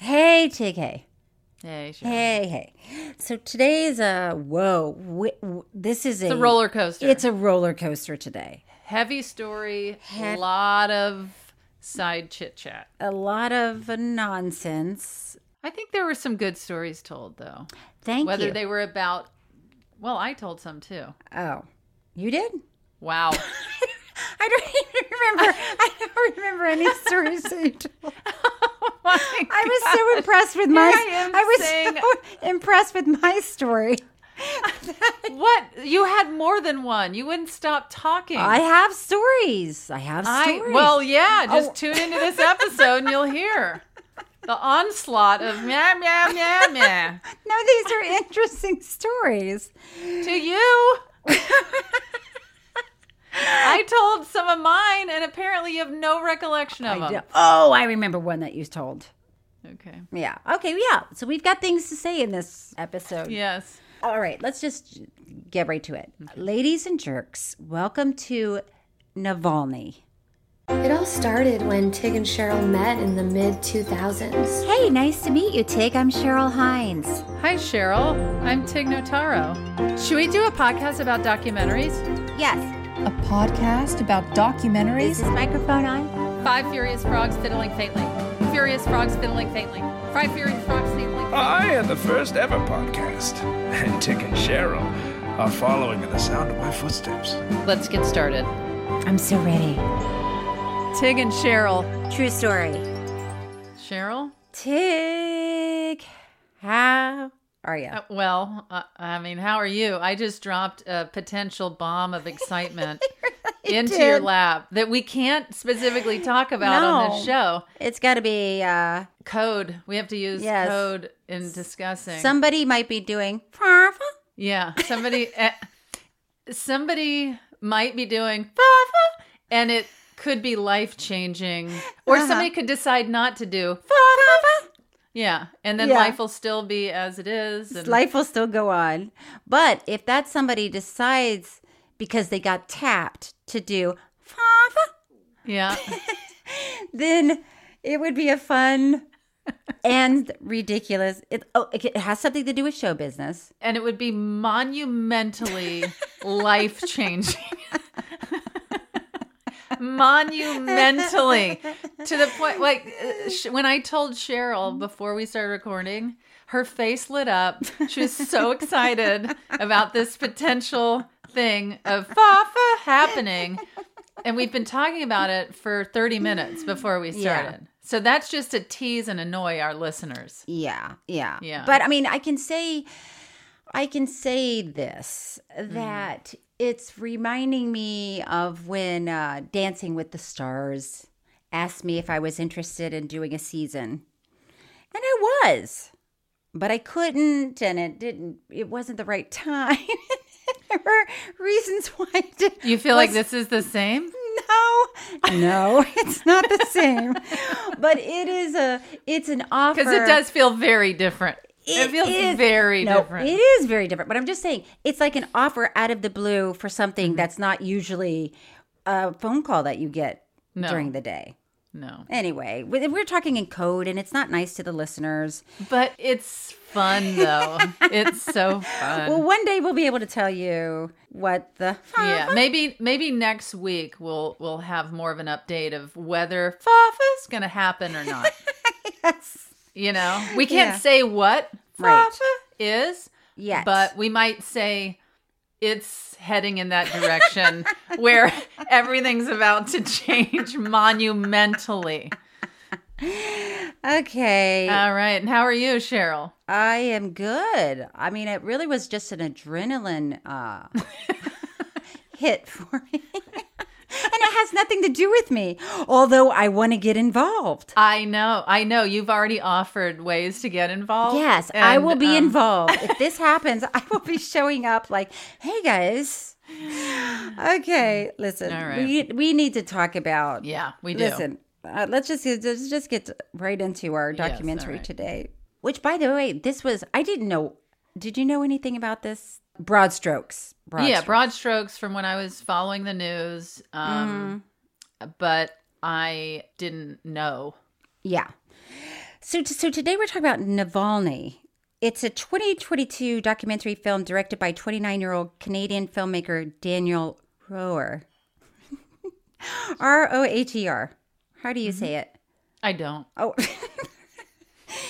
Hey, TK. Hey. Hey, hey. So today's a whoa. W- w- this is It's a roller coaster. It's a roller coaster today. heavy story, a lot of side chit chat. A lot of uh, nonsense. I think there were some good stories told, though. Thank Whether you. Whether they were about, well, I told some too. oh, you did? Wow. I don't even remember. I don't remember any stories that you told. I was so impressed with my. I I was saying- so impressed with my story. what? You had more than one. You wouldn't stop talking. I have stories. I have I- stories. well, yeah. Oh. Just Oh. tune into this episode and you'll hear the onslaught of meow, meow, meow, meow. no, these are interesting stories. to you. I told some of mine, and apparently you have no recollection of them. Oh, I remember one that you told. Okay. Yeah. Okay. Yeah. So we've got things to say in this episode. Yes. All right. Let's just get right to it. Ladies and jerks, welcome to Navalny. It all started when Tig and Cheryl met in the mid 2000s. Hey, nice to meet you, Tig. I'm Cheryl Hines. Hi, Cheryl. I'm Tig Notaro. Should we do a podcast about documentaries? Yes. A podcast about documentaries? Is this microphone on? Five Furious Frogs Fiddling Faintly. Furious Frogs Fiddling Faintly. Five Furious Frogs Fiddling Faintly. I am the first ever podcast, and Tig and Cheryl are following in the sound of my footsteps. Let's get started. I'm so ready. Tig and Cheryl. True story. Cheryl? Tig, how are you? Uh, well, uh, I mean, how are you? I just dropped a potential bomb of excitement into your lap that we can't specifically talk about on this show. It's got to be uh, Code. We have to use Yes. code in discussing. somebody might be doing. yeah, somebody eh, somebody might be doing and it could be life changing or Uh-huh. somebody could decide not to do yeah, and then Yeah. life will still be as it is and life will still go on. But if that somebody decides because they got tapped to do, yeah. then it would be a fun and ridiculous. It, oh, it has something to do with show business. and it would be monumentally life changing. Monumentally to the point like uh, when i told cheryl before we started recording her face lit up. She was so excited about this potential thing of fafa happening. And we've been talking about it for 30 minutes before we Yeah. started. So that's just to tease and annoy our listeners. Yeah, yeah, Yeah. But I mean, I can say, I can say this that it's reminding me of when uh, Dancing with the Stars asked me if I was interested in doing a season, and I was, but I couldn't, and it didn't. It wasn't the right time. there were reasons why I did. you feel like this is the same No, no, it's not the same. but it is a. It's an offer because it does feel very different it, feels is- very no, different It is very different. But I'm just saying, it's like an offer out of the blue for Mm-hmm. something that's not usually a phone call that you get No. during the day. No. Anyway, we- we're talking in code and it's not nice to the listeners. But it's fun though. it's so fun. Well, one day we'll be able to tell you what the. yeah, maybe maybe next week we'll we'll have more of an update of whether Fafa's going to happen or not. Yes. You know, we can't Yeah. say what Right. Is, Yet. but we might say it's heading in that direction where everything's about to change monumentally. Okay. All right, and how are you, Cheryl? I am good. I mean, it really was just an adrenaline uh, hit for me. And it has nothing to do with me, although I want to get involved. I know, I know. You've already offered ways to get involved. Yes, I will be um, involved. If this happens, I will be showing up like, hey guys. Okay, listen. Right. We we need to talk about Yeah, we do. Listen, uh, let's just let's just get right into our Yes, documentary right. today. Which, by the way, this was I didn't know. Did you know anything about this? Broad strokes. Broad yeah, strokes. broad strokes from when I was following the news, um, Mm-hmm. but I didn't know. Yeah. So, t- so today we're talking about Navalny. It's a 2022 documentary film directed by 29 year old Canadian filmmaker Daniel Roher. R O H E R. How do you say it? I don't. Oh.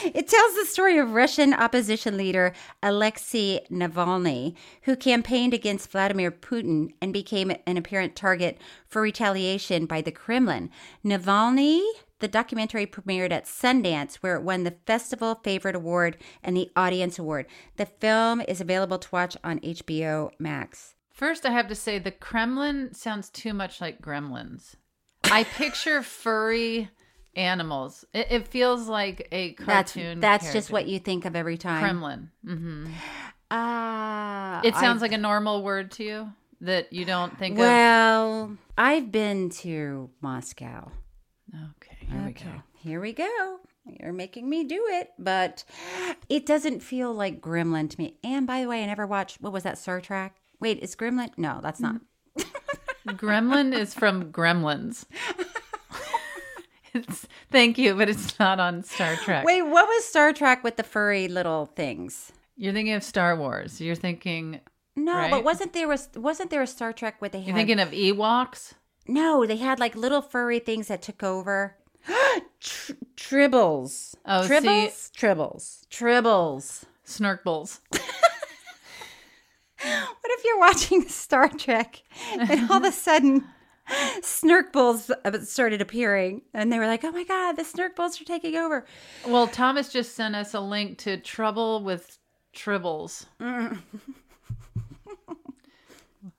it tells the story of Russian opposition leader Alexei Navalny, who campaigned against Vladimir Putin and became an apparent target for retaliation by the Kremlin. Navalny, the documentary premiered at Sundance, where it won the Festival Favorite Award and the Audience Award. The film is available to watch on HBO Max. First, I have to say the Kremlin sounds too much like gremlins. I picture furry animals. It, it feels like a cartoon. that's just character. what you think of every time. Kremlin. hmm Ah, It I- sounds like a normal word to you that you don't think Well, I've been to Moscow. Okay, here we go. Here we go. You're making me do it, but it doesn't feel like Gremlin to me. And by the way, I never watched what was that Star Trek? Wait, is Gremlin? No, that's not. Gremlin is from Gremlins. it's thank you, but it's not on Star Trek. Wait, what was Star Trek with the furry little things? You're thinking of Star Wars. You're thinking No, Right. but wasn't there was wasn't there a Star Trek with they you're thinking of Ewoks. No, they had like little furry things that took over. Tr- tribbles. Oh, see- tribbles. Tribbles. Tribbles. Snarkbles. What if you're watching Star Trek and all of a sudden Snurkballs uh, started appearing and they were like, oh my God, the snark Snurkballs are taking over. Well, Thomas just sent us a link to Trouble with Tribbles. Mm.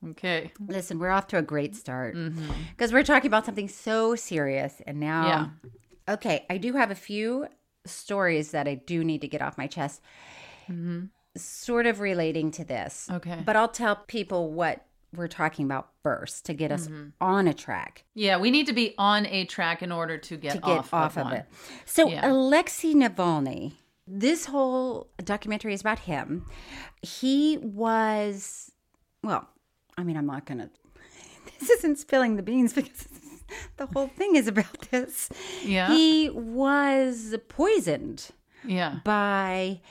okay. Listen, we're off to a great start mm-hmm. because we're talking about something so serious. And now, Yeah. okay, I do have a few stories that I do need to get off my chest, mm-hmm. sort of relating to this. Okay. But I'll tell people what we're talking about first to get us mm-hmm. on a track. Yeah, we need to be on a track in order to get, to get off, off, of, of, it. So Yeah. Alexei Navalny, this whole documentary is about him. He was, well, I mean, I'm not gonna. This isn't spilling the beans because the whole thing is about this. Yeah. He was poisoned Yeah. by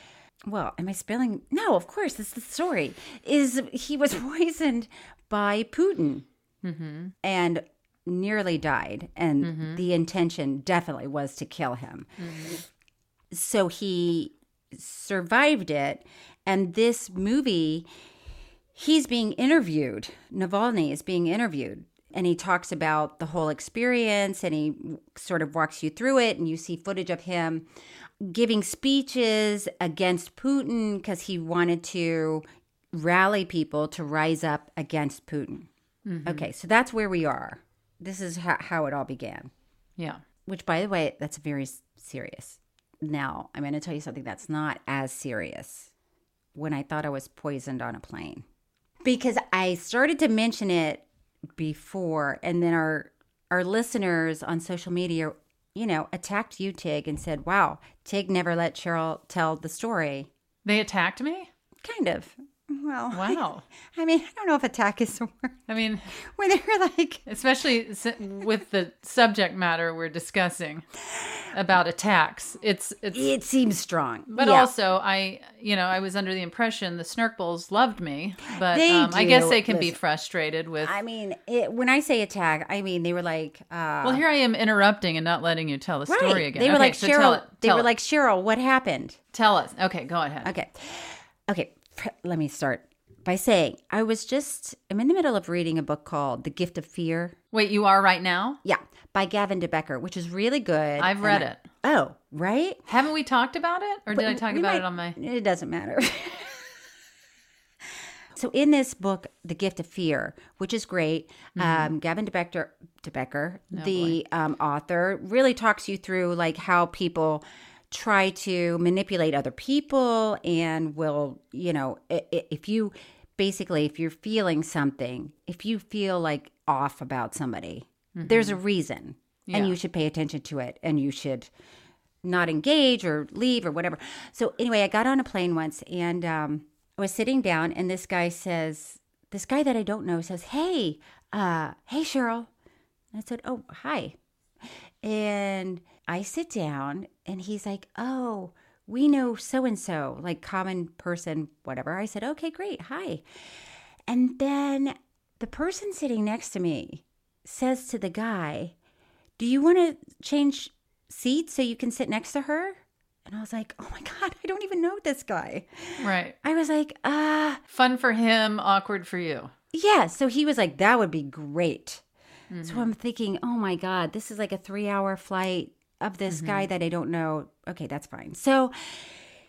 well am i spelling no of course this is the story is he was poisoned by putin. Mm-hmm. And nearly died and mm-hmm. the intention definitely was to kill him. Mm-hmm. So he survived it and this movie he's being interviewed navalny is being interviewed and he talks about the whole experience and he sort of walks you through it and you see footage of him giving speeches against Putin because he wanted to rally people to rise up against Putin. Mm-hmm. Okay, so that's where we are. This is how, how it all began, Yeah. which, by the way, that's very serious. Now, I'm going to tell you something that's not as serious when I thought I was poisoned on a plane because I started to mention it before, and then our our listeners on social media, you know, attacked you, Tig, and said, "Wow, Tig never let Cheryl tell the story." They attacked me? Kind of. Well, Wow. I mean, I don't know if attack is the word. I mean, When they're like, especially with the subject matter we're discussing about attacks. It's it's it seems strong. But Yeah. also, I, you know, I was under the impression the Snurkbulls loved me, but um, I guess they can be frustrated with. I mean, it, when I say attack, I mean they were like, uh, well, here I am interrupting and not letting you tell the story again. They were Okay, like so Cheryl. Tell it, they were it. like Cheryl. What happened? tell us. Okay, go ahead. Okay, okay. Let me start by saying I was just. I'm in the middle of reading a book called The Gift of Fear. Wait, you are right now? Yeah, by Gavin DeBecker, which is really good. I've And read I- it. Oh, right. Haven't we talked about it, or did I talk about might- it on my? It doesn't matter. so in this book, The Gift of Fear, which is great, Mm-hmm. um, Gavin DeBecker, DeBecker the um, author, really talks you through like how people try to manipulate other people and will, you know, if you basically if you're feeling something, if you feel like off about somebody, there's a reason, and Mm-hmm. You should pay attention to it, and you should not engage or leave or whatever. So anyway, I got on a plane once and um, I was sitting down, and this guy says, this guy that I don't know says, "Hey, uh, hey, Cheryl." And I said, "Oh, hi." And I sit down, and he's like, "Oh." We know so and so, like common person, whatever. I said, okay, great. Hi. And then the person sitting next to me says to the guy, Do you want to change seats so you can sit next to her? And I was like, Oh my God, I don't even know this guy. Right. I was like, Ah, Fun for him, awkward for you. yeah. So he was like, That would be great. So I'm thinking, Oh my God, this is like a three hour flight of this guy that I don't know. Okay, that's fine. So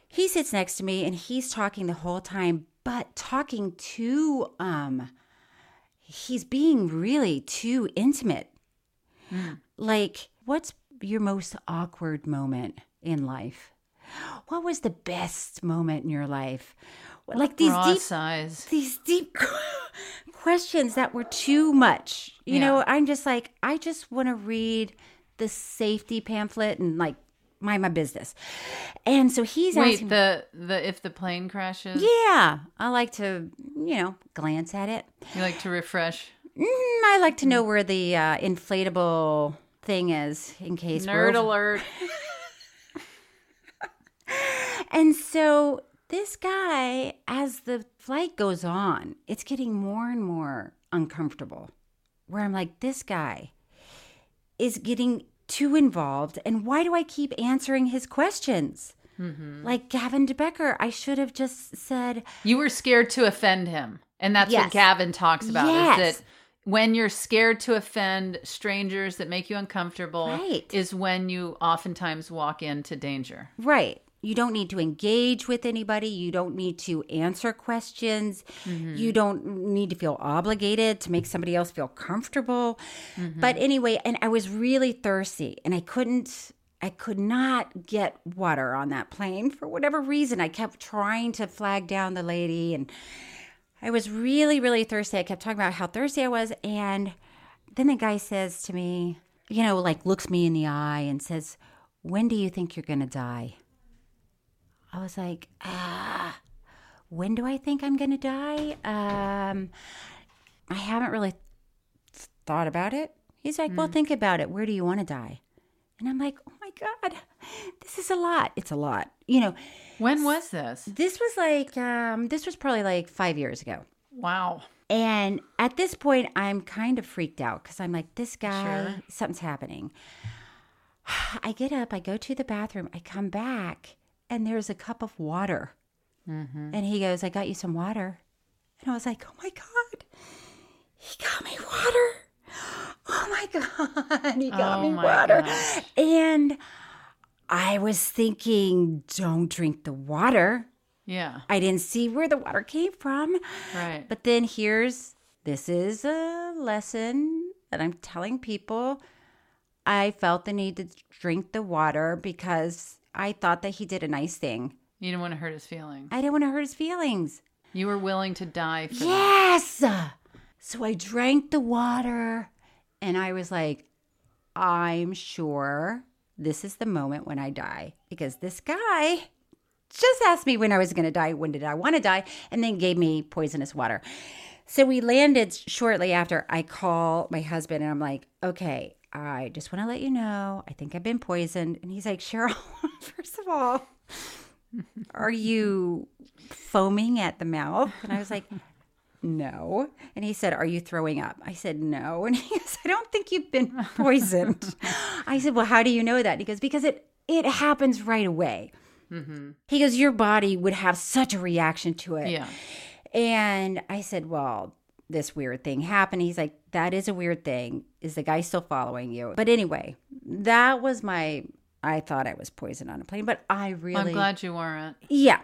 he sits next to me and he's talking the whole time, but talking too, um, he's being really too intimate. Like, what's your most awkward moment in life? What was the best moment in your life? Like these Raw deep size. these deep questions that were too much. You Yeah. know, I'm just like, I just want to read the safety pamphlet and like mind my business. And so he's Wait, asking, the the if the plane crashes, yeah, I like to, you know, glance at it. you like to refresh. Mm, I like to know where the uh, inflatable thing is in case Nerd alert. And so this guy, as the flight goes on, it's getting more and more uncomfortable. Where I'm like, this guy is getting too involved. And why do I keep answering his questions? Mm-hmm. Like Gavin DeBecker, I should have just said, You were scared to offend him. And that's Yes. what Gavin talks about Yes. is that when you're scared to offend strangers that make you uncomfortable Right. is when you oftentimes walk into danger. Right. You don't need to engage with anybody. You don't need to answer questions. You mm-hmm. don't need to feel obligated to make somebody else feel comfortable. Mm-hmm. But anyway, and I was really thirsty and I couldn't I could not get water on that plane for whatever reason. I kept trying to flag down the lady and I was really, really thirsty. I kept talking about how thirsty I was. And then the guy says to me, you know, like looks me in the eye and says, When do you think you're going to die? I was like, Ah, when do I think I'm going to die? Um, I haven't really thought about it. He's like, Well, think about it. Where do you want to die? And I'm like, Oh my God, this is a lot. It's a lot. You know, When was this? this was like, um, this was probably like five years ago. Wow. And at this point, I'm kind of freaked out because I'm like, this guy, Sure. something's happening. I get up, I go to the bathroom, I come back, and there's a cup of water. Mm-hmm. And he goes, I got you some water. And I was like, oh my God, he got me water. Oh my God, he got Oh me water. gosh. And I was thinking, don't drink the water. Yeah. I didn't see where the water came from. Right. But then here's this is a lesson that I'm telling people. I felt the need to drink the water because I thought that he did a nice thing. You didn't want to hurt his feelings. I didn't want to hurt his feelings. You were willing to die for. Yes. So I drank the water and I was like, I'm sure this is the moment when I die because this guy just asked me when I was going to die, when did I want to die, and then gave me poisonous water. So we landed shortly after. I call my husband and I'm like, okay, I just want to let you know, I think I've been poisoned. And he's like, Cheryl, first of all, are you foaming at the mouth? And I was like, no. And he said, Are you throwing up? I said, No. And he goes, I don't think you've been poisoned. I said, Well, how do you know that? He goes, Because it it happens right away. Mm-hmm. He goes, Your body would have such a reaction to it. Yeah. And I said, Well, this weird thing happened. He's like, That is a weird thing. Is the guy still following you? But anyway, that was my. I thought I was poisoned on a plane, but I really. I'm glad you weren't. Yeah,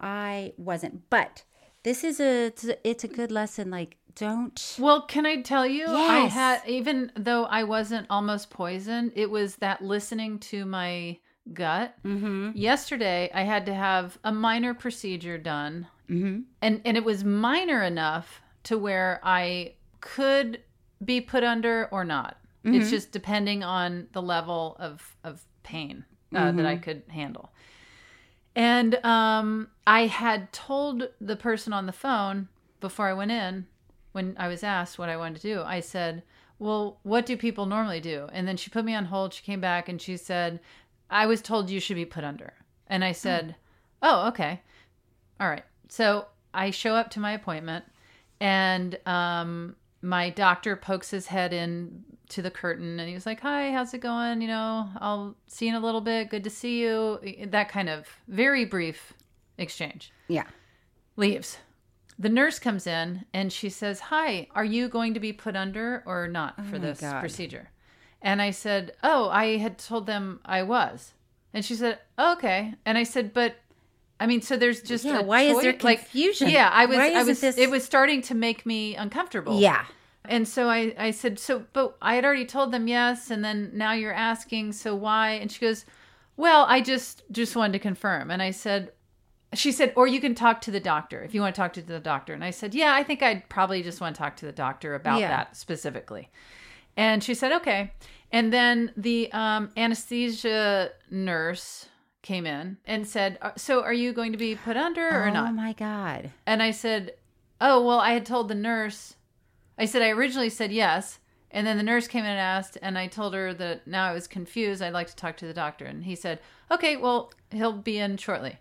I wasn't. But this is a. It's a, good lesson. Like, don't. Well, can I tell you? I had even though I wasn't almost poisoned, it was that listening to my gut. Mm-hmm. Yesterday, I had to have a minor procedure done, Mm-hmm. and and it was minor enough to where I could be put under or not. Mm-hmm. It's just depending on the level of of pain uh, that Mm-hmm. I could handle. And um, I had told the person on the phone before I went in, when I was asked what I wanted to do, I said, Well, what do people normally do? And then she put me on hold. She came back and she said, I was told you should be put under. And I said, Oh, okay. All right. So I show up to my appointment and um, my doctor pokes his head in to the curtain and he was like, Hi, how's it going? You know, I'll see you in a little bit. Good to see you. That kind of very brief exchange Yeah. leaves. The nurse comes in and she says, Hi, are you going to be put under or not oh for Oh this God. procedure? And I said, Oh, I had told them I was. And she said, Okay. And I said, But I mean, so there's just Yeah, a why is there choi- like- confusion? yeah, I was, I was, this- it was starting to make me uncomfortable. Yeah. And so I, I said, so, but I had already told them yes. And then now you're asking, so why? And she goes, well, I just, just wanted to confirm. And I said, she said, or you can talk to the doctor if you want to talk to the doctor. And I said, yeah, I think I'd probably just want to talk to the doctor about Yeah. that specifically. And she said, okay. And then the um, anesthesia nurse came in and said, "Uh, so are you going to be put under or oh not? Oh my God. And I said, Oh, well, I had told the nurse. I said, I originally said yes. And then the nurse came in and asked, and I told her that now I was confused. I'd like to talk to the doctor. And he said, Okay, well, he'll be in shortly.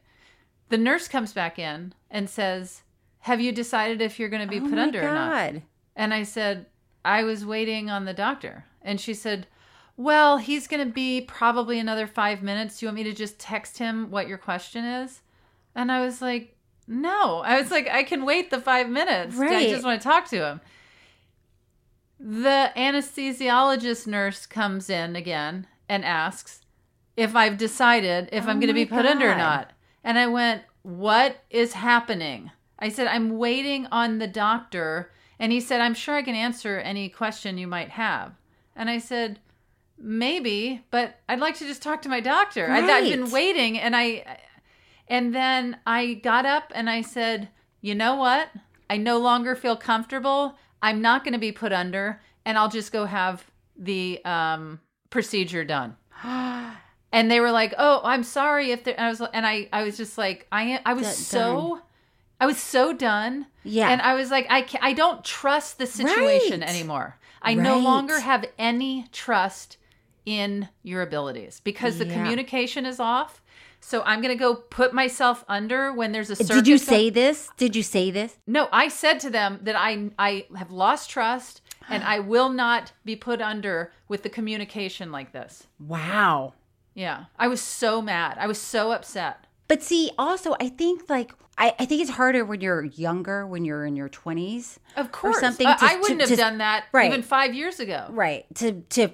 The nurse comes back in and says, Have you decided if you're going to be oh put under or not? And I said, I was waiting on the doctor. And she said, Well, he's going to be probably another five minutes. Do you want me to just text him what your question is? And I was like, No. I was like, I can wait the five minutes. Right. I just want to talk to him. The anesthesiologist nurse comes in again and asks if I've decided if I'm Oh going to be put under or not. And I went, What is happening? I said, I'm waiting on the doctor. And he said, I'm sure I can answer any question you might have. And I said, Maybe, but I'd like to just talk to my doctor. I've, I've been waiting. And I, and then I got up and I said, You know what? I no longer feel comfortable. I'm not going to be put under, and I'll just go have the um, procedure done. and they were like, "Oh, I'm sorry if there." I was, and I, I was just like, I, I was so, I was so done. Yeah. And I was like, I, I don't trust the situation Right. anymore. I no longer have any trust in your abilities because the Yeah. communication is off. So I'm going to go put myself under when there's a circus. Did you say this? Did you say this? no, I said to them that I I have lost trust and I will not be put under with the communication like this. Wow. Yeah. I was so mad. I was so upset. But see, also, I think like I, I think it's harder when you're younger, when you're in your twenties, Of course. something I- to- I wouldn't to- have to- done that right. even 5 years ago. right? To to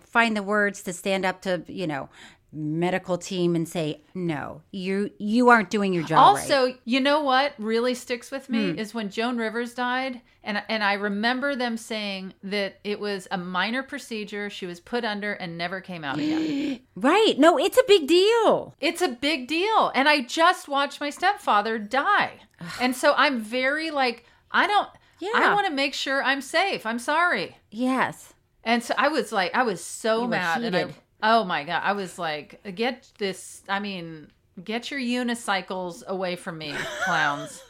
find the words to stand up to you know medical team and say no, you you aren't doing your job. Also, right. you know what really sticks with me Hmm. is when Joan Rivers died, and and I remember them saying that it was a minor procedure. She was put under and never came out again. right? No, it's a big deal. it's a big deal, and I just watched my stepfather die, and so I'm very like I don't. yeah. I want to make sure I'm safe. I'm sorry, Yes. and so I was like, I was so You mad, and I. oh my god, I was like, get this. I mean. Get your unicycles away from me, clowns.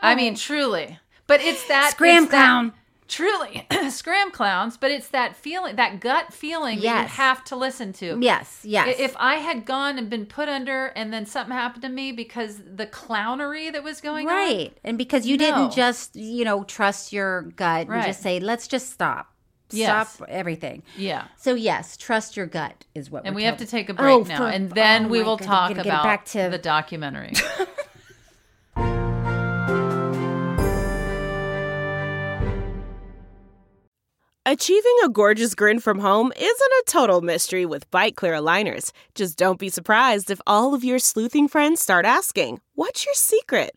I mean, truly. But it's that Scram it's that- clown. truly, scram clowns. But it's that feeling, that gut feeling that you have to listen to. Yes, yes. If I had gone and been put under, and then something happened to me because the clownery that was going on, right. And because you No. didn't just, you know, trust your gut Right. and just say, let's just stop. Yes. Stop everything. yeah. So yes, trust your gut is what. And we're we have to take a Oh, break now, for- and oh then oh we will God, talk gotta get about back to the documentary. Achieving a gorgeous grin from home isn't a total mystery with Byte Clear aligners. Just don't be surprised if all of your sleuthing friends start asking, What's your secret?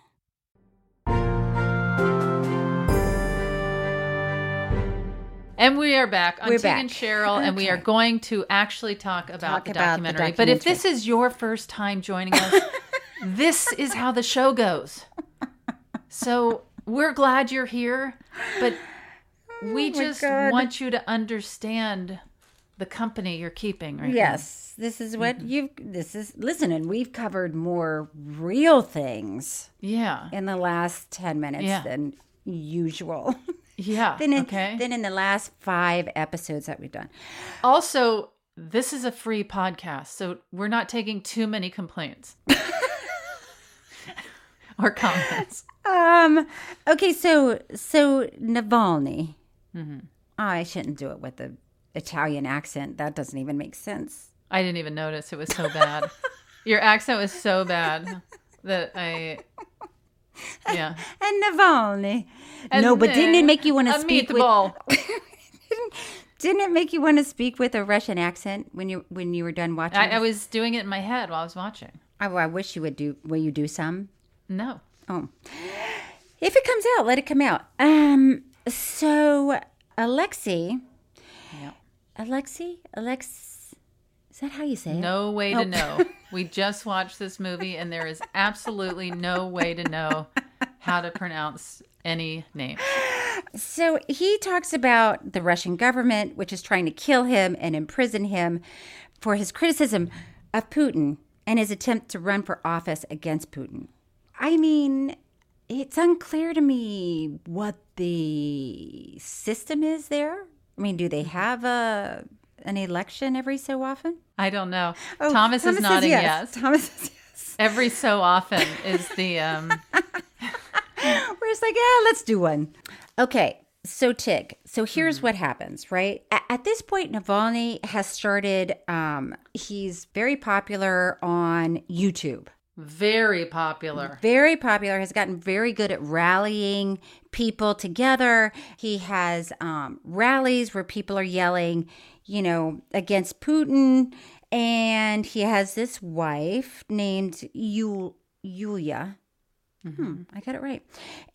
And we are back on We're back. and Cheryl, and we are going to actually talk about, Talk the, about the documentary. But if this is your first time joining us, this is how the show goes. So we're glad you're here, but oh we Oh just God. want you to understand the company you're keeping right now. Yes, this is what you've. This is listen, and we've covered more real things Yeah. in the last ten minutes Yeah. than usual. Yeah. in, okay. than in the last five episodes that we've done. Also, this is a free podcast, so we're not taking too many complaints or comments. Um. Okay. So so Navalny. Mm-hmm. Oh, I shouldn't do it with the Italian accent. That doesn't even make sense. I didn't even notice it was so bad. Your accent was so bad that I, yeah. And Navalny. no, but didn't it make you want to speak with? meatball? Didn't it make you want to speak with a Russian accent when you when you were done watching? I, I was doing it in my head while I was watching. I, I wish you would do. Will you do some? No, Oh, if it comes out, let it come out. Um. So Alexi. Yep. Alexei. Alex. That how you say it? no way to know. We just watched this movie, and there is absolutely no way to know how to pronounce any name. So he talks about the Russian government, which is trying to kill him and imprison him for his criticism of Putin and his attempt to run for office against Putin. I mean, it's unclear to me what the system is there. I mean, do they have a an election every so often? I don't know. Oh, Thomas, is nodding yes. Thomas says yes. Every so often is the um We're just like, yeah, let's do one. Okay, so Tig. So here's what happens, right? A- At, this point, Navalny has started. Um, he's very popular on YouTube. Very popular. Very popular. Has gotten very good at rallying people together. He has um, rallies where people are yelling, you know, against Putin, and he has this wife named Yul- Yulia. Hmm, I got it right.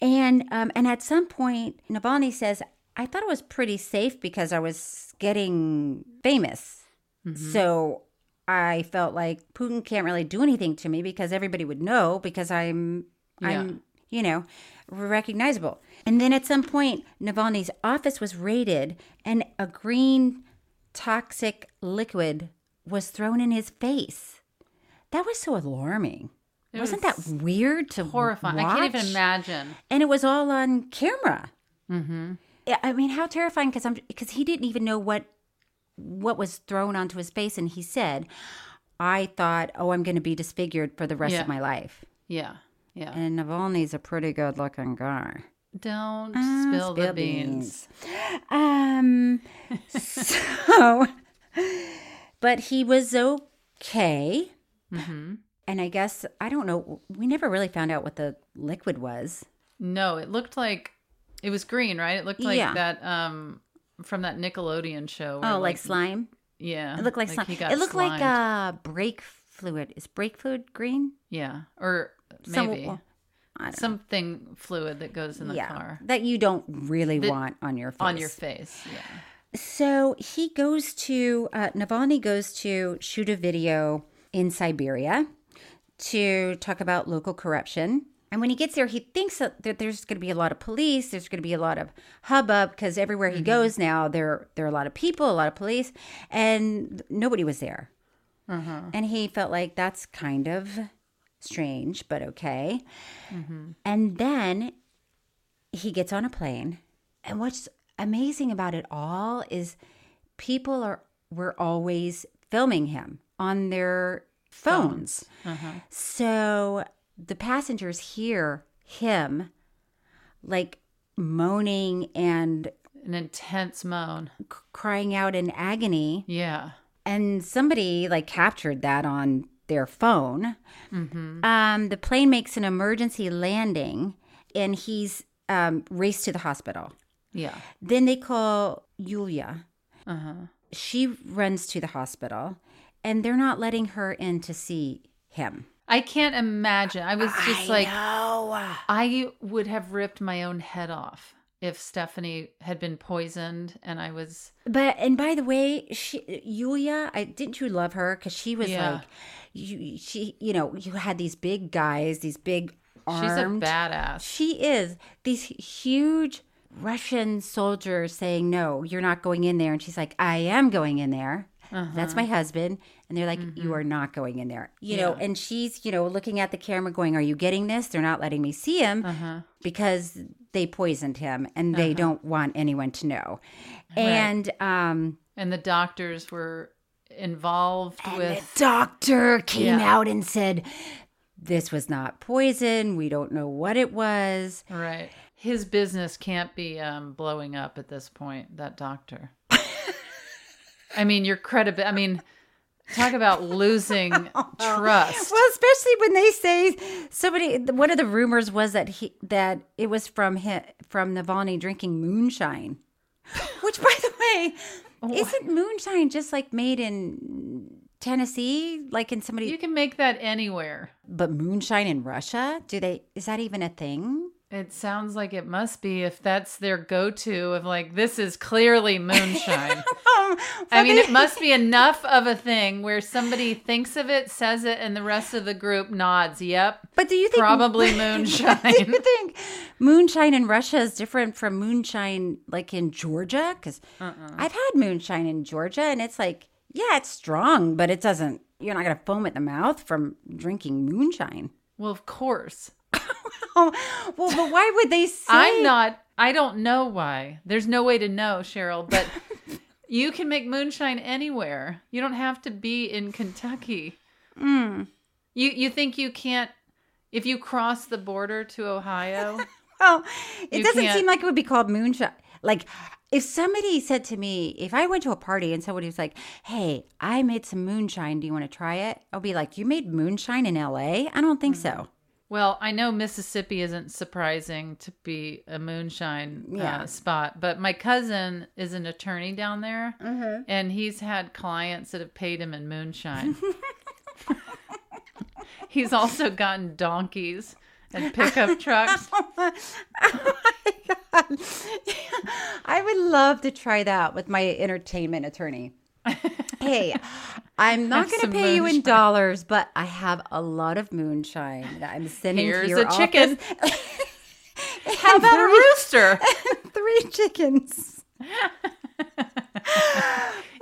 And um, and at some point, Navalny says, "I thought it was pretty safe because I was getting famous, so I felt like Putin can't really do anything to me because everybody would know because I'm I'm you know recognizable." And then at some point, Navalny's office was raided, and a green toxic liquid was thrown in his face. That was so alarming. It Wasn't was that weird to Horrifying. I can't even imagine. and it was all on camera. Mm-hmm. I mean, how terrifying! Because I'm because he didn't even know what what was thrown onto his face, and he said, "I thought, oh, I'm going to be disfigured for the rest Yeah. of my life." Yeah. Yeah. And Navalny's a pretty good looking guy. Don't Ah, spill, the spill beans. Um, so, but he was okay. Mm-hmm. And I guess, I don't know, we never really found out what the liquid was. No, it looked like it was green, right? It looked like Yeah. that um from that Nickelodeon show. where, Oh, like, slime? Yeah, It looked like, slime. It looked like slimed. uh, brake fluid. Is brake fluid green? yeah, or Some- maybe I don't know. something fluid that goes in the yeah, car that you don't really That- want on your face. on your face. Yeah. So he goes to uh, Navalny goes to shoot a video in Siberia to talk about local corruption. And when he gets there, he thinks that there's going to be a lot of police. There's going to be a lot of hubbub because everywhere he mm-hmm. goes now, there there are a lot of people, a lot of police, and nobody was there. Mm-hmm. And he felt like that's kind of strange, but okay. Mm-hmm. And then he gets on a plane. And what's amazing about it all is people are were always filming him on their phones. So the passengers hear him like moaning and An intense moan. c- crying out in agony Yeah. and somebody like captured that on their phone. Um, the plane makes an emergency landing, and he's um, raced to the hospital. Yeah. Then they call Yulia. Uh-huh. She runs to the hospital, and they're not letting her in to see him. I can't imagine. I was just like know. I would have ripped my own head off if Stephanie had been poisoned and I was But and by the way, she Yulia, I didn't you love her because she was Yeah. like, you she you know you had these big guys, these big she's a badass. She is these huge Russian soldiers saying, "No, you're not going in there," and she's like, "I am going in there." That's my husband, and they're like, "You are not going in there," you know. And she's, you know, looking at the camera, going, "Are you getting this?" They're not letting me see him because they poisoned him, and they don't want anyone to know. And um, And the doctors were involved with the doctor came Yeah. out and said, "This was not poison. We don't know what it was." right. His business can't be um, blowing up at this point. That doctor. I mean, your credibility. I mean, talk about losing trust. Well, especially when they say somebody. One of the rumors was that he that it was from him, from Navalny drinking moonshine, which, by the way, isn't moonshine just like made in Tennessee, like in somebody? You can make that anywhere. but moonshine in Russia? Do they? Is that even a thing? It sounds like it must be if that's their go-to of like this is clearly moonshine. Um, I mean, it must be enough of a thing where somebody thinks of it, says it, and the rest of the group nods. Yep. But do you think Probably moonshine? do you think moonshine in Russia is different from moonshine like in Georgia? Because uh-uh. I've had moonshine in Georgia, and it's like, yeah, it's strong, but it doesn't. You're not gonna foam at the mouth from drinking moonshine. Well, of course. Well, but why would they say? I'm not. I don't know why. There's no way to know, Cheryl. But you can make moonshine anywhere. You don't have to be in Kentucky. Mm. You you think you can't? If you cross the border to Ohio, Well, it doesn't can't- seem like it would be called moonshine. Like, if somebody said to me, if I went to a party and somebody was like, "Hey, I made some moonshine. Do you want to try it?" I'll be like, "You made moonshine in L.A.? I don't think so." Well, I know Mississippi isn't surprising to be a moonshine Yeah. uh, spot, but my cousin is an attorney down there, Mm-hmm. and he's had clients that have paid him in moonshine. he's also gotten donkeys and pickup trucks. Oh my god! I would love to try that with my entertainment attorney. Hey, I'm not going to pay you in dollars, but I have a lot of moonshine that I'm sending Here's to your a chicken. How about a rooster? Three chickens.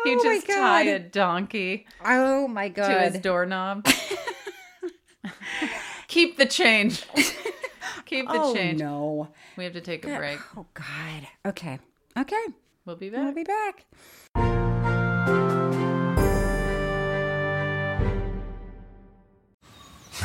You Oh just tie a donkey Oh my god! to his doorknob. Keep the change. Keep the oh change. no! We have to take a break. Oh god. Okay. Okay. We'll be back. We'll be back.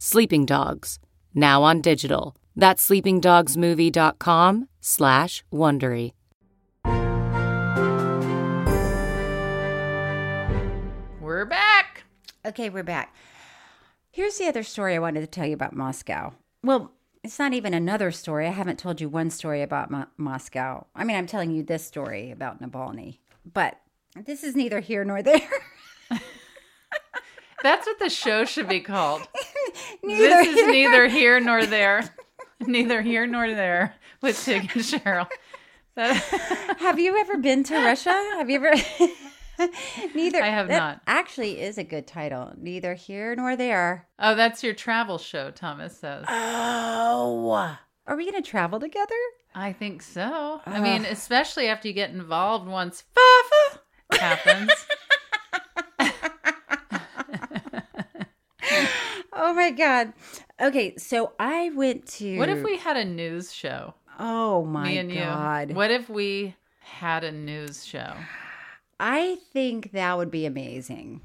Sleeping Dogs, now on digital. That's sleepingdogsmovie.com slash Wondery. We're back. Okay, we're back. Here's the other story I wanted to tell you about Moscow. Well, it's not even another story. I haven't told you one story about Mo- Moscow. I mean, I'm telling you this story about Navalny, but this is neither here nor there. That's what the show should be called. Neither this is here- neither here nor there. neither here nor there with Tig and Cheryl. That- have you ever been to Russia? Have you ever? Neither. I have that not. Actually, is a good title. Neither here nor there. oh, that's your travel show, Thomas says. Oh. Are we going to travel together? I think so. I mean, especially after you get involved once Fafa happens. Oh my god. Okay, so I went to. What if we had a news show? Oh my me and god. you. What if we had a news show? I think that would be amazing.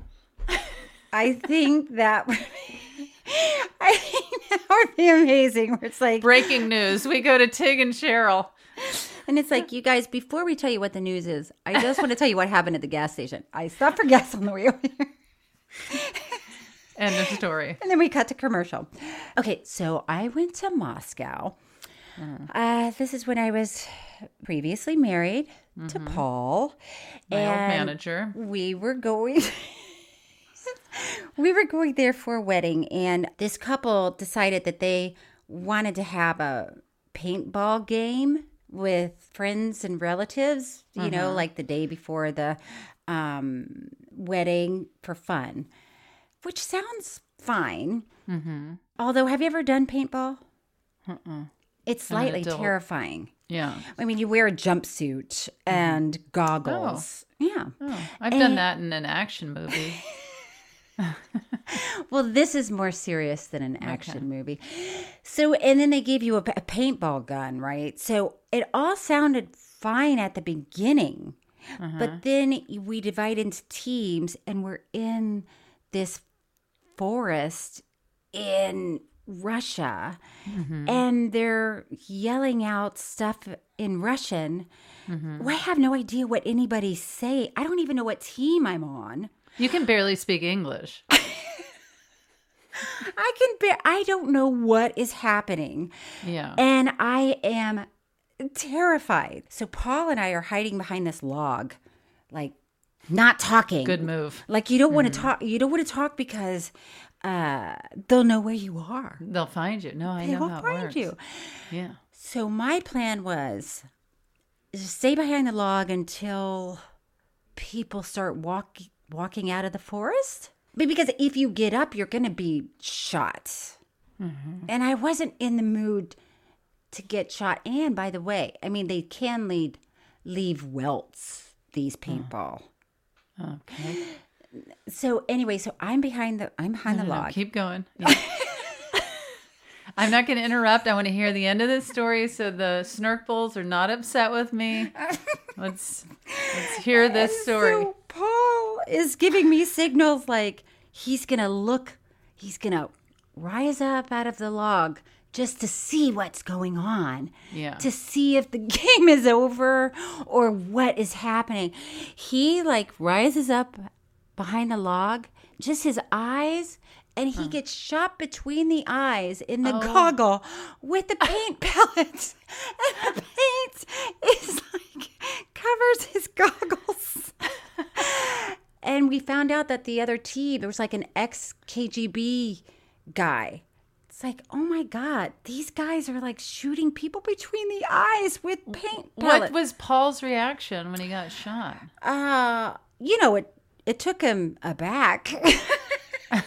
I think that would be, I think that would be amazing. Where it's like Breaking news. We go to Tig and Cheryl. and it's like, you guys, before we tell you what the news is, I just want to tell you what happened at the gas station. I stopped for gas on the way over here. End of story. And then we cut to commercial. Okay, so I went to Moscow. Mm-hmm. Uh, this is when I was previously married to Paul. Mm-hmm. My old and manager. We were going. we were going there for a wedding, and this couple decided that they wanted to have a paintball game with friends and relatives. You know, Uh-huh. like the day before the um, wedding for fun, which sounds fine. Mm-hmm. Although, have you ever done paintball? Uh-uh. It's slightly terrifying. Yeah. I mean, you wear a jumpsuit and goggles. Yeah. Oh, I've done that in an action movie. Well, this is more serious than an action movie. So, and then they gave you a, a paintball gun, right? So it all sounded fine at the beginning, but then we divide into teams and we're in this forest in Russia mm-hmm. and they're yelling out stuff in Russian. Mm-hmm. Well, I have no idea what anybody's saying. I don't even know what team I'm on. You can barely speak English. I can bear, I don't know what is happening. Yeah. And I am terrified. So Paul and I are hiding behind this log, like not talking. Good move. Like you don't want to talk you don't want to talk because uh they'll know where you are. They'll find you. No, I They know how it find works. you. Yeah. So my plan was to stay behind the log until people start walk, walking out of the forest. Because if you get up, you're going to be shot. And I wasn't in the mood to get shot. And by the way, I mean, they can lead, leave welts, these paintball. Okay. So anyway, so I'm behind the I'm behind No, the no, no, log. keep going. Yeah. I'm not going to interrupt. I want to hear the end of this story so the snark bulls are not upset with me. Let's let's hear this story. So Paul is giving me signals like he's gonna look, he's gonna rise up out of the log just to see what's going on. Yeah. To see if the game is over or what is happening. He like rises up behind the log, just his eyes and he gets shot between the eyes in the Oh. goggle with the paint pellets. And the paint is like covers his goggles. and we found out that the other team, there was like an ex KGB guy. It's like, oh my God, these guys are like shooting people between the eyes with paint pellets. What was Paul's reaction when he got shot? Uh, you know, it it took him aback. Although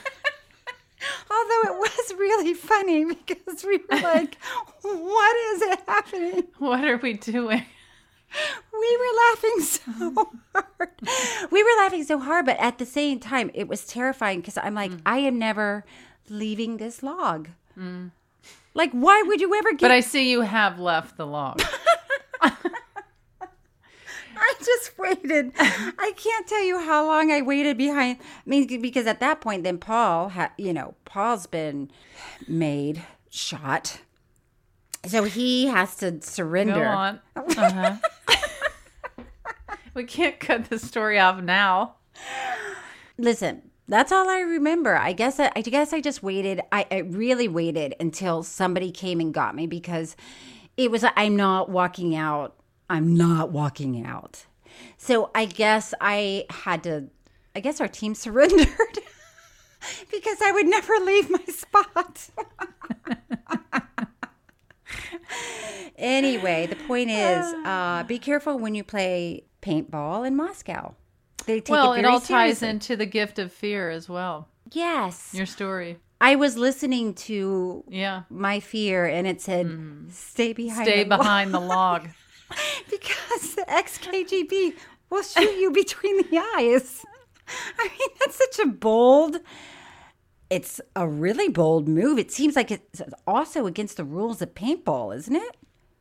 it was really funny because we were like, what is it happening? What are we doing? We were laughing so hard. We were laughing so hard, but at the same time, it was terrifying because I'm like, I am never leaving this log. Like, why would you ever get But I see you have left the log. I just waited. I can't tell you how long I waited behind. I mean, because at that point, then Paul, ha, you know, Paul's been made, shot, so he has to surrender. Go on. Uh-huh. we can't cut the story off now. Listen, that's all I remember. I guess I, I guess I just waited. I, I really waited until somebody came and got me because it was. I'm not walking out. I'm not walking out. So I guess I had to. I guess our team surrendered because I would never leave my spot. anyway, the point is, uh, be careful when you play paintball in Moscow. They take well, it it, all ties seriously. into the gift of fear as well. Yes. Your story. I was listening to Yeah. my fear and it said, stay behind Stay the wall." behind the log. because the ex KGB will shoot you between the eyes. I mean, that's such a bold. It's a really bold move. It seems like it's also against the rules of paintball, isn't it?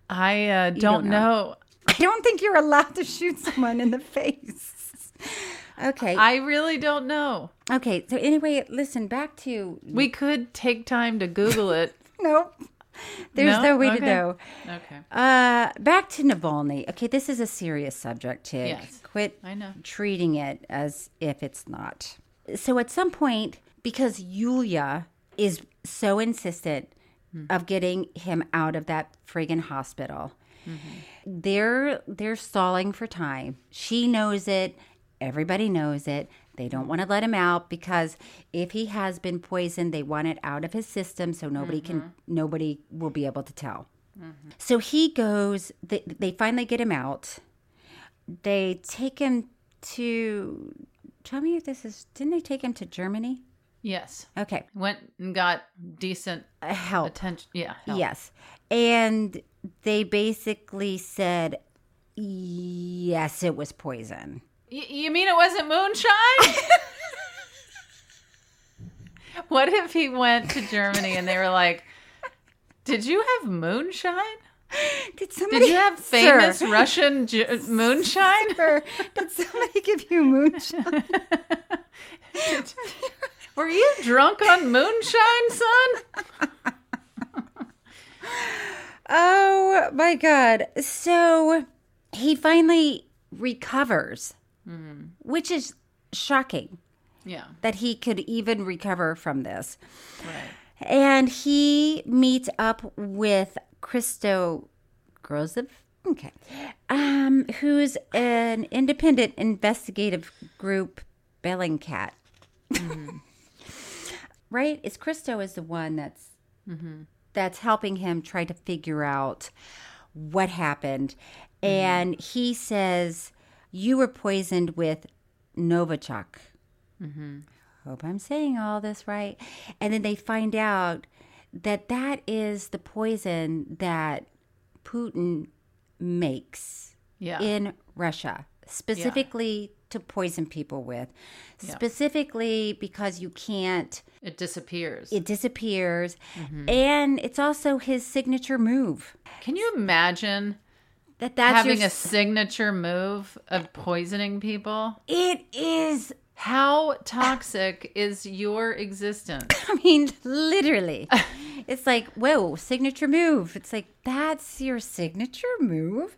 I uh, You don't, know. I don't think you're allowed to shoot someone in the face. Okay. I really don't know. okay. So anyway, listen. Back to We could take time to Google it. nope. There's no, way to Okay. know. Okay. Uh, back to Navalny. Okay, this is a serious subject, Tig. Yes, Quit I know. treating it as if it's not. So at some point, because Yulia is so insistent Hmm. of getting him out of that friggin' hospital, Mm-hmm. they're they're stalling for time. She knows it. Everybody knows it. They don't want to let him out because if he has been poisoned, they want it out of his system so nobody can nobody will be able to tell. So he goes. They, they finally get him out. They take him to. Tell me if this is. Didn't they take him to Germany? Yes. Okay, Went and got decent Uh, help. attention. Yeah. help. Yes. And they basically said, yes, it was poison. Y- you mean it wasn't moonshine? what if he went to Germany and they were like, "Did you have moonshine? Did somebody Did you have famous Sir, Russian ju- moonshine? sir, did somebody give you moonshine? Were you drunk on moonshine, son?" oh my God. So he finally recovers, which is shocking Yeah. that he could even recover from this. Right. And he meets up with Christo Grozev, okay, um, who's an independent investigative group, Bellingcat. Mm-hmm. right? Is Christo is the one that's mm-hmm. that's helping him try to figure out what happened, mm-hmm. and he says you were poisoned with Novichok. Hope I'm saying all this right. And then they find out that that is the poison that Putin makes Yeah. in Russia, specifically to poison people with, Yeah. specifically because you can't, It disappears. it disappears. Mm-hmm. And it's also his signature move. Can you imagine That that's having your, a signature move of poisoning people? It is. How toxic is your existence? I mean, literally. it's like, whoa, signature move. It's like, that's your signature move?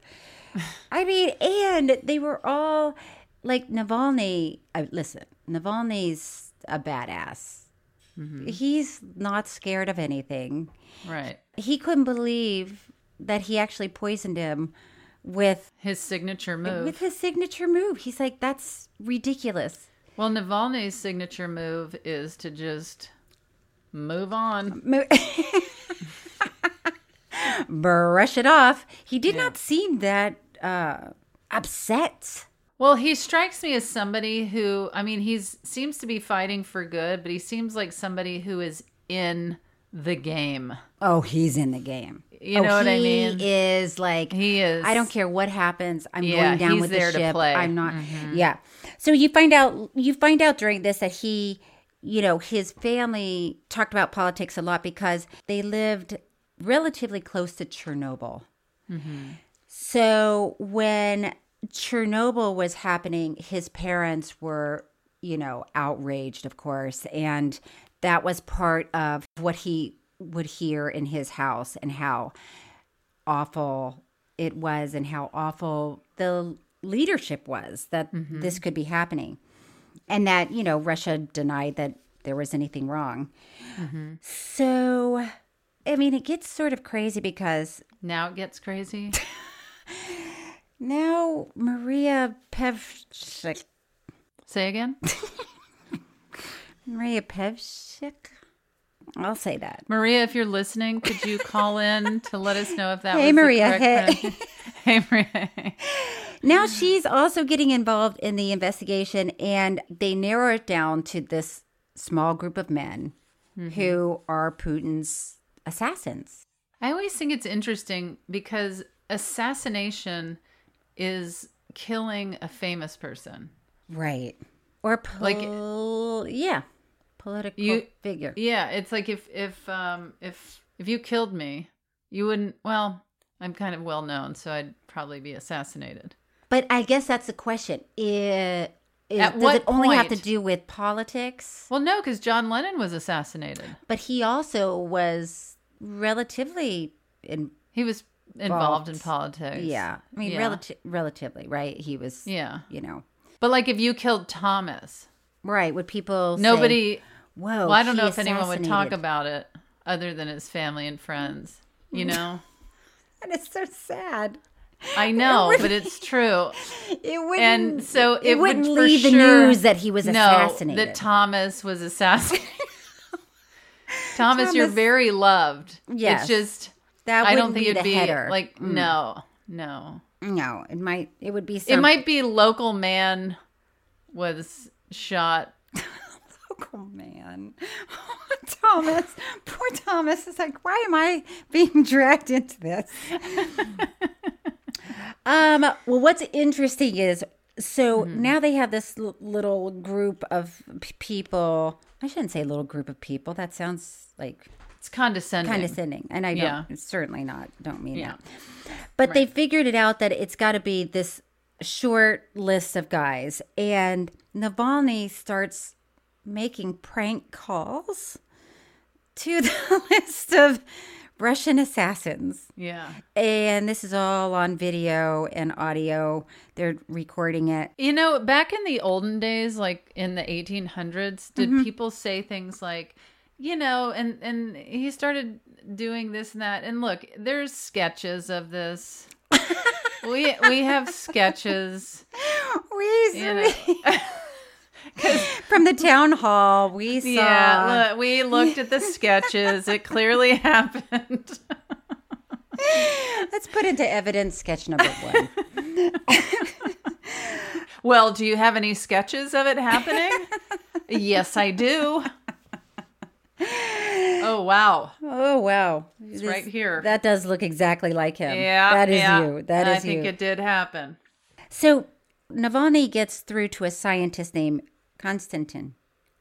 I mean, and they were all like Navalny. Listen, Navalny's a badass. Mm-hmm. He's not scared of anything. Right. He couldn't believe that he actually poisoned him with His signature move. with his signature move. He's like, that's ridiculous. well, Navalny's signature move is to just move on. Brush it off. He did not seem that uh, upset. Well, he strikes me as somebody who, I mean, he seems to be fighting for good, but he seems like somebody who is in the game. Oh, he's in the game. You Oh, know what I he mean? Is like He is. I don't care what happens. I'm Yeah, going down he's with there the to ship. play. I'm not. Mhm. Yeah. So you find out. You find out during this that he, you know, his family talked about politics a lot because they lived relatively close to Chernobyl. So when Chernobyl was happening, his parents were, you know, outraged, of course, and that was part of what he would hear in his house and how awful it was and how awful the leadership was that mm-hmm. this could be happening. And that, you know, Russia denied that there was anything wrong. Mm-hmm. So, I mean, it gets sort of crazy because Now it gets crazy. now Maria Pevchikh, Say again. Maria Pevchikh, I'll say that. Maria, if you're listening, could you call in to let us know if that Hey, was Maria. correct Hey. hey, Maria. Now she's also getting involved in the investigation, and they narrow it down to this small group of men mm-hmm. who are Putin's assassins. I always think it's interesting because assassination is killing a famous person. Right. Or Like- yeah, political You- figure. Yeah, it's like if if um if if you killed me, you wouldn't. Well, I'm kind of well known, so I'd probably be assassinated. But I guess that's the question. I- is- At does it only have to do with politics? Well, no, because John Lennon was assassinated. But he also was relatively in, He was involved in politics. Yeah, I mean, Yeah. relati- relatively, right? He was. Yeah. you know, But like if you killed Thomas, right? Would people? say, nobody. Whoa. well, I don't know if anyone would talk about it other than his family and friends. You know. And it's so sad. I know, wouldn't- but it's true. It wouldn't. And so it, it wouldn't would leave the sure- news that he was no, assassinated. that Thomas was assassinated. Thomas, you're very loved. Yes. It's just That I don't think be it'd be header. like Mm. no, no. no, it might. It would be. Some, It might be local man was shot. Oh man, Thomas, poor Thomas is like, why am I being dragged into this? um. Well, what's interesting is so now they have this l- little group of p- people. I shouldn't say little group of people. That sounds like It's condescending. condescending, and I don't. Yeah. It's certainly not. Don't mean Yeah. that. But they figured it out that it's got to be this short list of guys, and Navalny starts making prank calls to the list of Russian assassins. Yeah. And this is all on video and audio. They're recording it. You know, back in the olden days, like in the 1800s, did Mhm. people say things like, you know, and and he started doing this and that. And look, there's sketches of this. we we have sketches. We, You know. from the town hall, we saw. Yeah, look, we looked at the sketches. It clearly happened. Let's put into evidence sketch number one. Well, do you have any sketches of it happening? yes, I do. Oh wow. Oh wow, It's right here. That does look exactly like him. Yeah, that is yeah. you. That I is think you. it did happen. So Navalny gets through to a scientist named Konstantin.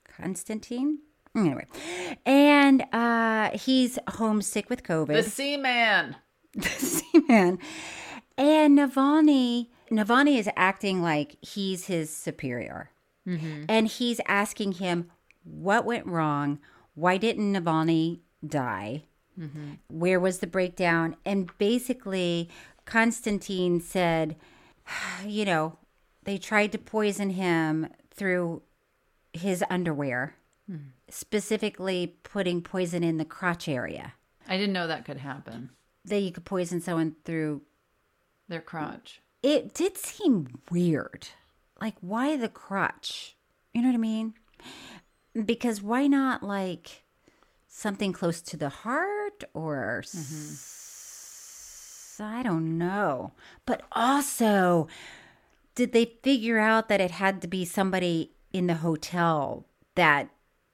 Constantine? Anyway. And uh, he's homesick with COVID. The Seaman. man. And Navalny, Navalny is acting like he's his superior. And he's asking him what went wrong? Why didn't Navalny die? Where was the breakdown? And basically, Constantine said, you know, they tried to poison him through his underwear. specifically putting poison in the crotch area. I didn't know that could happen. That you could poison someone through Their crotch. it did seem weird. Like, why the crotch? You know what I mean? Because why not like something close to the heart or s- I don't know. But also, did they figure out that it had to be somebody in the hotel that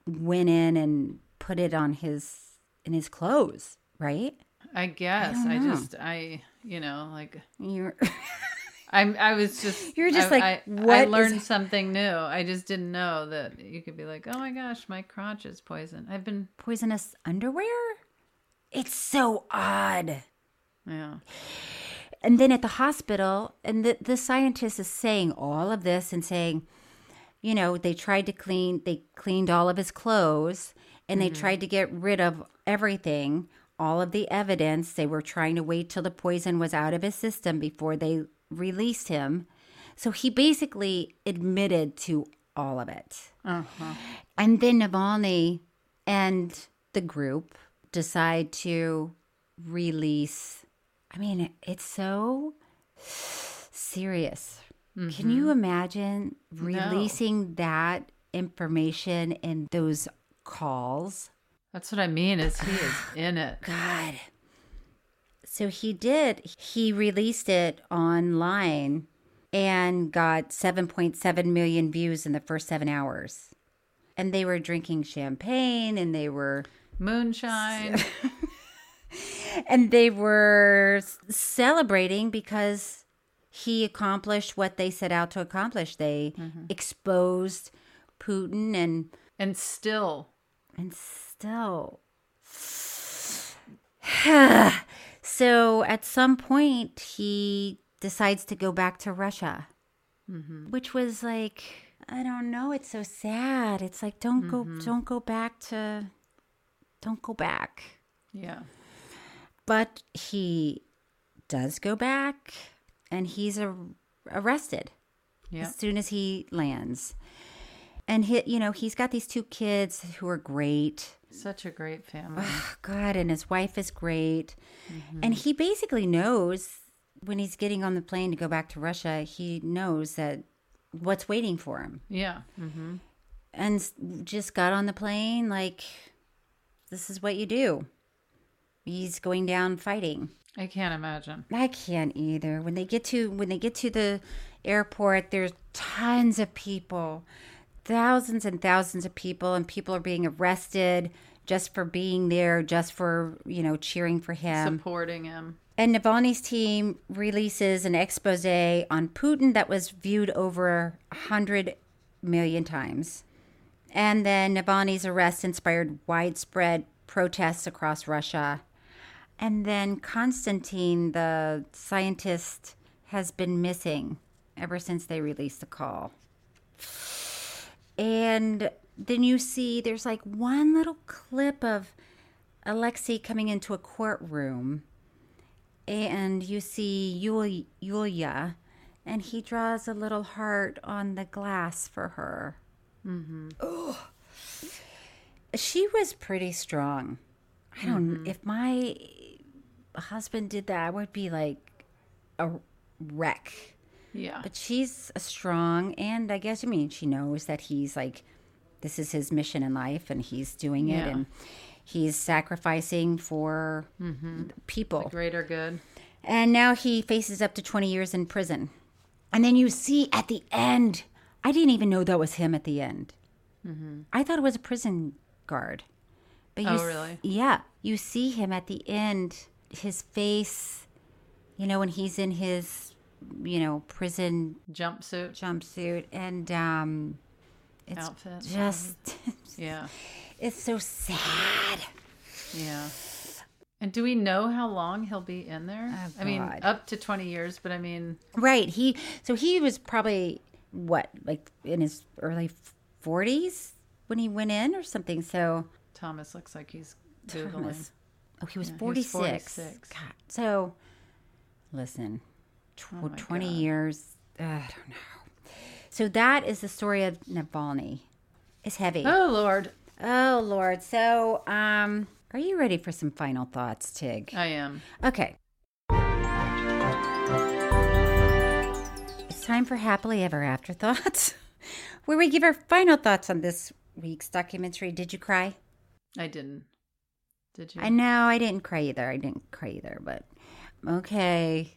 went in and put it on his in his clothes, right? I guess. don't I, just I you know, like You're I'm I was just You're just I, like, I, I what is- learned something new. I just didn't know that you could be like, Oh my gosh, my crotch is poison. I've been poisonous underwear? It's so odd. yeah. And then at the hospital, and the, the scientist is saying all of this and saying, you know, they tried to clean, they cleaned all of his clothes and they tried to get rid of everything, all of the evidence. They were trying to wait till the poison was out of his system before they released him. So he basically admitted to all of it. Uh-huh. And then Navalny and the group decide to release. I mean, it's so serious. Can you mm-hmm. imagine releasing that information in those calls? That's what I mean is he is in it. God. So he did. He released it online and got 7.7 million views in the first seven hours. And they were drinking champagne and they were Moonshine. and they were celebrating because he accomplished what they set out to accomplish. They mm-hmm. exposed Putin and and still and still. so at some point, he decides to go back to Russia, mm-hmm. which was like I don't know. It's so sad. It's like don't go, mm-hmm. don't go back to, don't go back. Yeah. But he does go back, and he's a, arrested Yeah. as soon as he lands. And he, you know, he's got these two kids who are great. Such a great family. Oh, God, and his wife is great. And he basically knows when he's getting on the plane to go back to Russia, he knows that what's waiting for him. Yeah. Mm-hmm. And just got on the plane like this is what you do. He's going down fighting. I can't imagine. I can't either. When they get to when they get to the airport, there's tons of people, thousands and thousands of people, and people are being arrested just for being there, just for you know cheering for him. Supporting him. And Navalny's team releases an expose on Putin that was viewed over a hundred million times. And then Navalny's arrest inspired widespread protests across Russia. And then Constantine, the scientist, has been missing ever since they released the call. And then you see there's like one little clip of Alexei coming into a courtroom, and you see Yul- Yulia, and he draws a little heart on the glass for her. Mm-hmm. Oh, she was pretty strong. I don't. If my husband did that, I would be like a wreck. Yeah. But she's a strong, and I guess I mean she knows that he's like, this is his mission in life, and he's doing it, Yeah. and he's sacrificing for mm-hmm. people. The greater good. And now he faces up to 20 years in prison. And then you see at the end, I didn't even know that was him at the end. Mm-hmm. I thought it was a prison guard. But oh, you Oh, really? Yeah. You see him at the end, his face, you know, when he's in his, you know, prison Jumpsuit. jumpsuit. And um, it's Outfit. just, Yeah. it's so sad. Yeah. And do we know how long he'll be in there? Oh, I mean, up to 20 years, but I mean, Right. He so he was probably what like in his early forties when he went in or something. So Thomas looks like he's Googling. Thomas- oh, he was Yeah, he was forty six. God. So listen, tw- oh 20 God. years. Uh, I don't know. So that is the story of Navalny. It's heavy. Oh, Lord. Oh Lord. So, um, are you ready for some final thoughts, Tig? I am. Okay. It's time for happily ever after thoughts, where we give our final thoughts on this week's documentary. Did you cry? I didn't. Did you? I know I didn't cry either. I didn't cry either, but okay.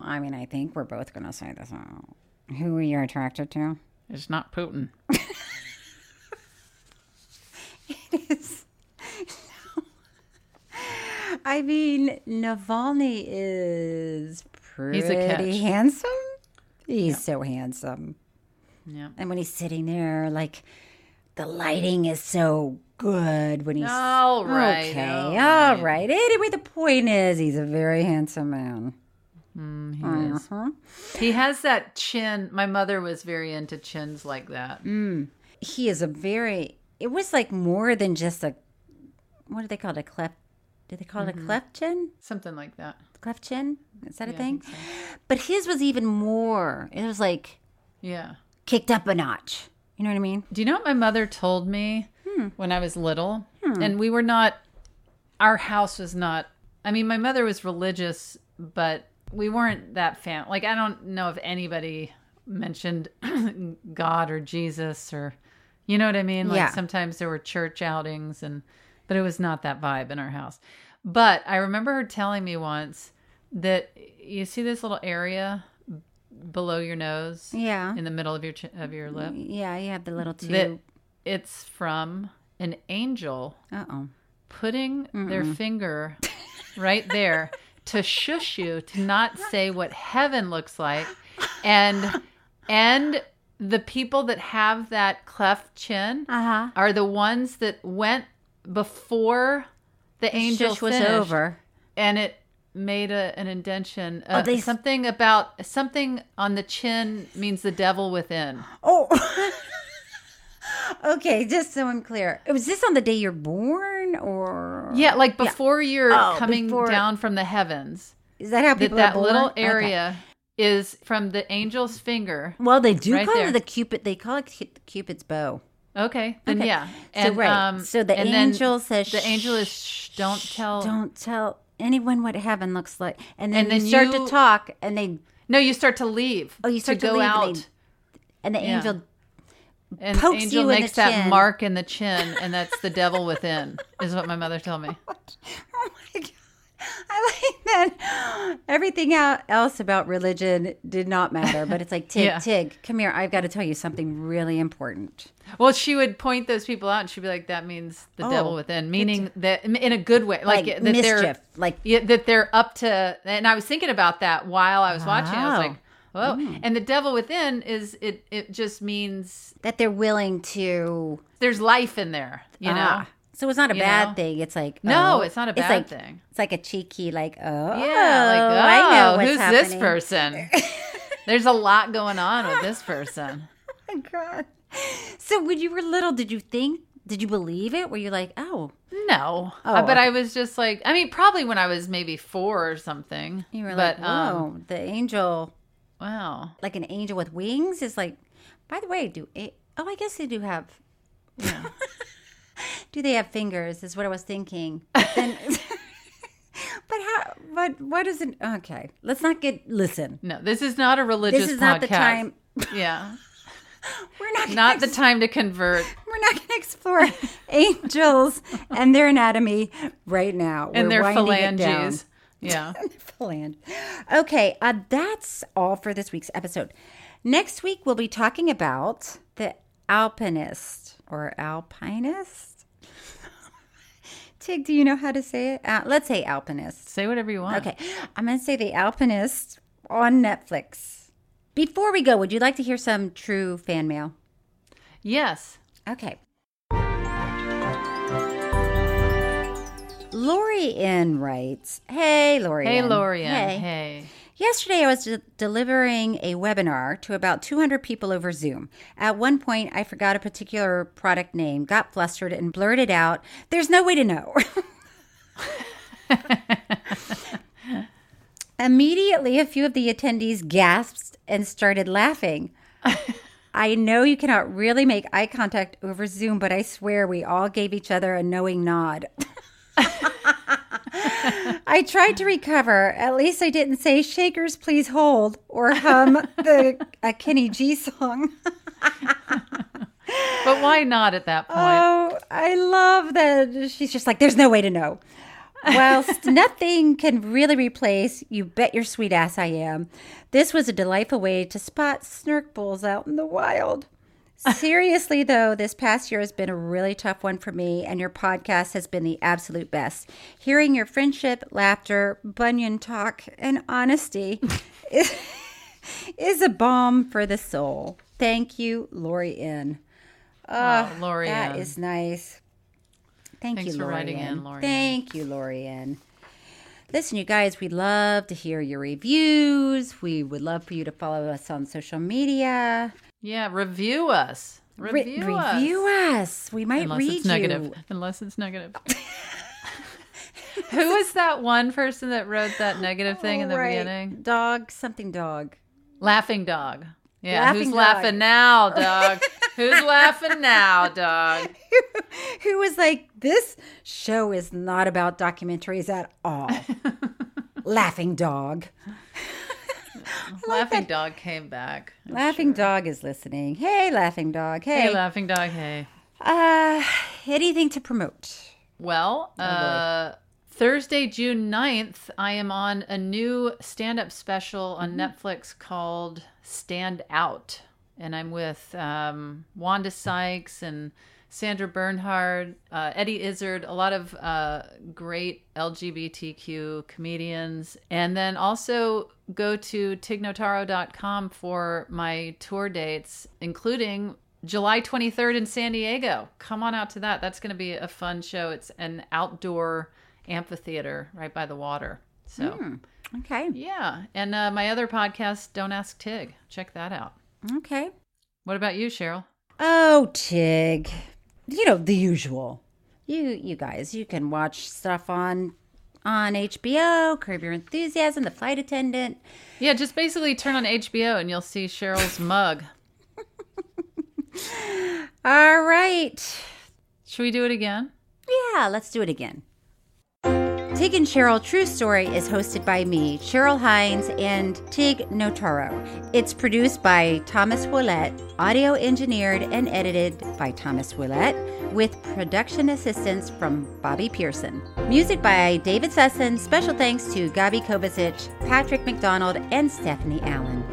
I mean, I think we're both going to say this. Uh, who are you attracted to? It's not Putin. it is. I mean, Navalny is pretty He's a catch. handsome. He's so handsome. Yeah. And when he's sitting there, like the lighting is so good when he's All right, Okay, all all right. right. Anyway, the point is, he's a very handsome man. Mm, he is. Uh-huh. He has that chin. My mother was very into chins like that. Mm. He is a very. It was like more than just a. What do they call it? A cleft? Do they call it a Mhm. cleft chin? Something like that. Cleft chin? Is that a Yeah, I thing? think But his was even more. It was like Yeah. kicked up a notch. You know what I mean? Do you know what my mother told me when I was little? Hmm. And we were not, our house was not, I mean, my mother was religious, but we weren't that fan. Like, I don't know if anybody mentioned God or Jesus or, you know what I mean? Like, Yeah. sometimes there were church outings, and, but it was not that vibe in our house. But I remember her telling me once that you see this little area below your nose, Yeah. in the middle of your ch- of your lip, Yeah, you have the little tube. It's from an angel Uh oh. putting their finger right there to shush you to not say what heaven looks like and and the people that have that cleft chin Uh-huh. are the ones that went before the, The angel was over. and it made a, an indention Oh, uh, they- something about something on the chin means the devil within Oh. okay, just so I'm clear. Oh, Was this on the day you're born or Yeah, like before you're Oh, coming before- down from the heavens. Is that how that people that are little born? Okay. area is from the angel's finger. Well, they do right call there. it the cupid. They call it Cupid's bow. Okay, then Okay. yeah. So, right. Um, so the and then angel says, the angel is shh, don't tell. Don't tell anyone what heaven looks like. And then, And then you start you- to talk, and they No, you start to leave. oh, you start to, go leave, out. and, they- and the Yeah. angel and pokes angel you makes that chin. mark in the chin, and that's the devil within. Is what my mother told me. Oh my god. I like that. Everything else about religion did not matter, but it's like Tig, Yeah. Tig, come here. I've got to tell you something really important. Well, she would point those people out, and she'd be like, "That means the Oh, devil within," meaning that in a good way, like, Like that they're mischief, like- yeah, that they're up to. And I was thinking about that while I was watching. I was like, "Whoa!" Mm. And the devil within is it? It just means That they're willing to. there's life in there. You know. Ah. So it's not a You bad know? thing. It's like No, oh, it's not a it's bad like- thing. It's like a cheeky, like oh Yeah, like oh, know who's this person? There's a lot going on with this person. Oh my god! So when you were little, did you think? Did you believe it? Were you like, oh, No, Oh, Uh, but okay. I was just like, I mean, probably when I was maybe four or something. you were but like, um, the angel, wow. like an angel with wings, is like. By the way, do it, oh, I guess they do have. do they have fingers? Is what I was thinking. But then, but how? But what is it? Okay, let's not get. Listen, No, this is not a religious this is podcast. not the time. Yeah. We're not gonna Not the time to convert. We're not going to explore angels and their anatomy right now. And We're their winding it down. phalanges. Yeah. Phalange. Okay, uh, that's all for this week's episode. Next week, we'll be talking about the alpinist or alpinist. Tig, do you know how to say it? Uh, let's say alpinist. Say whatever you want. Okay, I'm going to say the alpinist on Netflix. Before we go, would you like to hear some true fan mail? Yes. Okay. Lori N writes, Hey, Lori. Hey, Lori. Lorian. Hey. Yesterday, I was de- delivering a webinar to about 200 people over Zoom. At one point, I forgot a particular product name, got flustered, and blurted out, There's no way to know. Immediately, a few of the attendees gasped and started laughing. I know you cannot really make eye contact over Zoom, but I swear we all gave each other a knowing nod. I tried to recover. At least I didn't say "Shakers, please hold" or hum the a Kenny G song. But why not at that point? Oh, I love that. She's just like, "There's no way to know." Whilst nothing can really replace "You Bet Your Sweet Ass I Am," this was a delightful way to spot snark bulls out in the wild. Seriously, though, this past year has been a really tough one for me, and your podcast has been the absolute best. Hearing your friendship, laughter, bunion talk, and honesty is, is a balm for the soul. Thank you, Lori N. Oh, ah, Lori That N. is nice. Thank Thanks you, for Lori writing in, Lori. Thank you, Lori Ann. Listen, you guys, we'd love to hear your reviews. We would love for you to follow us on social media. Yeah, review us. Re- Review, us. review us. We might Unless read it's you. negative. Unless it's negative. Who was that one person that wrote that negative thing in the right. beginning? Dog, something dog. Laughing dog. Yeah, Laughing who's dog. laughing now, dog? who's laughing now, dog? Who was like, this show is not about documentaries at all. Laughing dog. Laughing dog came back. Laughing dog is listening. Hey, laughing dog. Hey. Hey, laughing dog. Hey. Uh, anything to promote? Well, Oh, uh, Thursday, June 9th, I am on a new stand up special on Mm-hmm. Netflix called Stand Out. And I'm with um, Wanda Sykes and Sandra Bernhard, uh, Eddie Izzard, a lot of uh, great LGBTQ comedians. And then also go to tignotaro.com for my tour dates, including July 23rd in San Diego. Come on out to that. That's going to be a fun show. It's an outdoor amphitheater right by the water. So, Hmm. Okay. yeah. And uh, my other podcast, Don't Ask Tig. Check that out. Okay. What about you, Cheryl? Oh, Tig. You know, the usual. You you guys, you can watch stuff on on HBO, Curb Your Enthusiasm, The Flight Attendant. Yeah, just basically turn on HBO and you'll see Cheryl's mug. All right. Should we do it again? Yeah, let's do it again. Tig and Cheryl True Story is hosted by me, Cheryl Hines, and Tig Notaro. It's produced by Thomas Willett, audio engineered and edited by Thomas Willett, with production assistance from Bobby Pearson. Music by David Sesson. Special thanks to Gabi Kovacic, Patrick McDonald, and Stephanie Allen.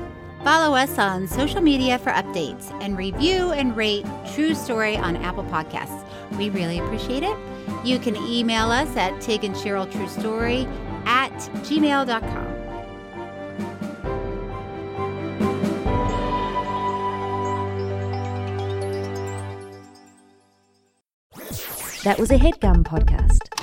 Follow us on social media for updates and review and rate True Story on Apple Podcasts. We really appreciate it. You can email us at Tig and Cheryl True Story at gmail.com. That was a headgum podcast.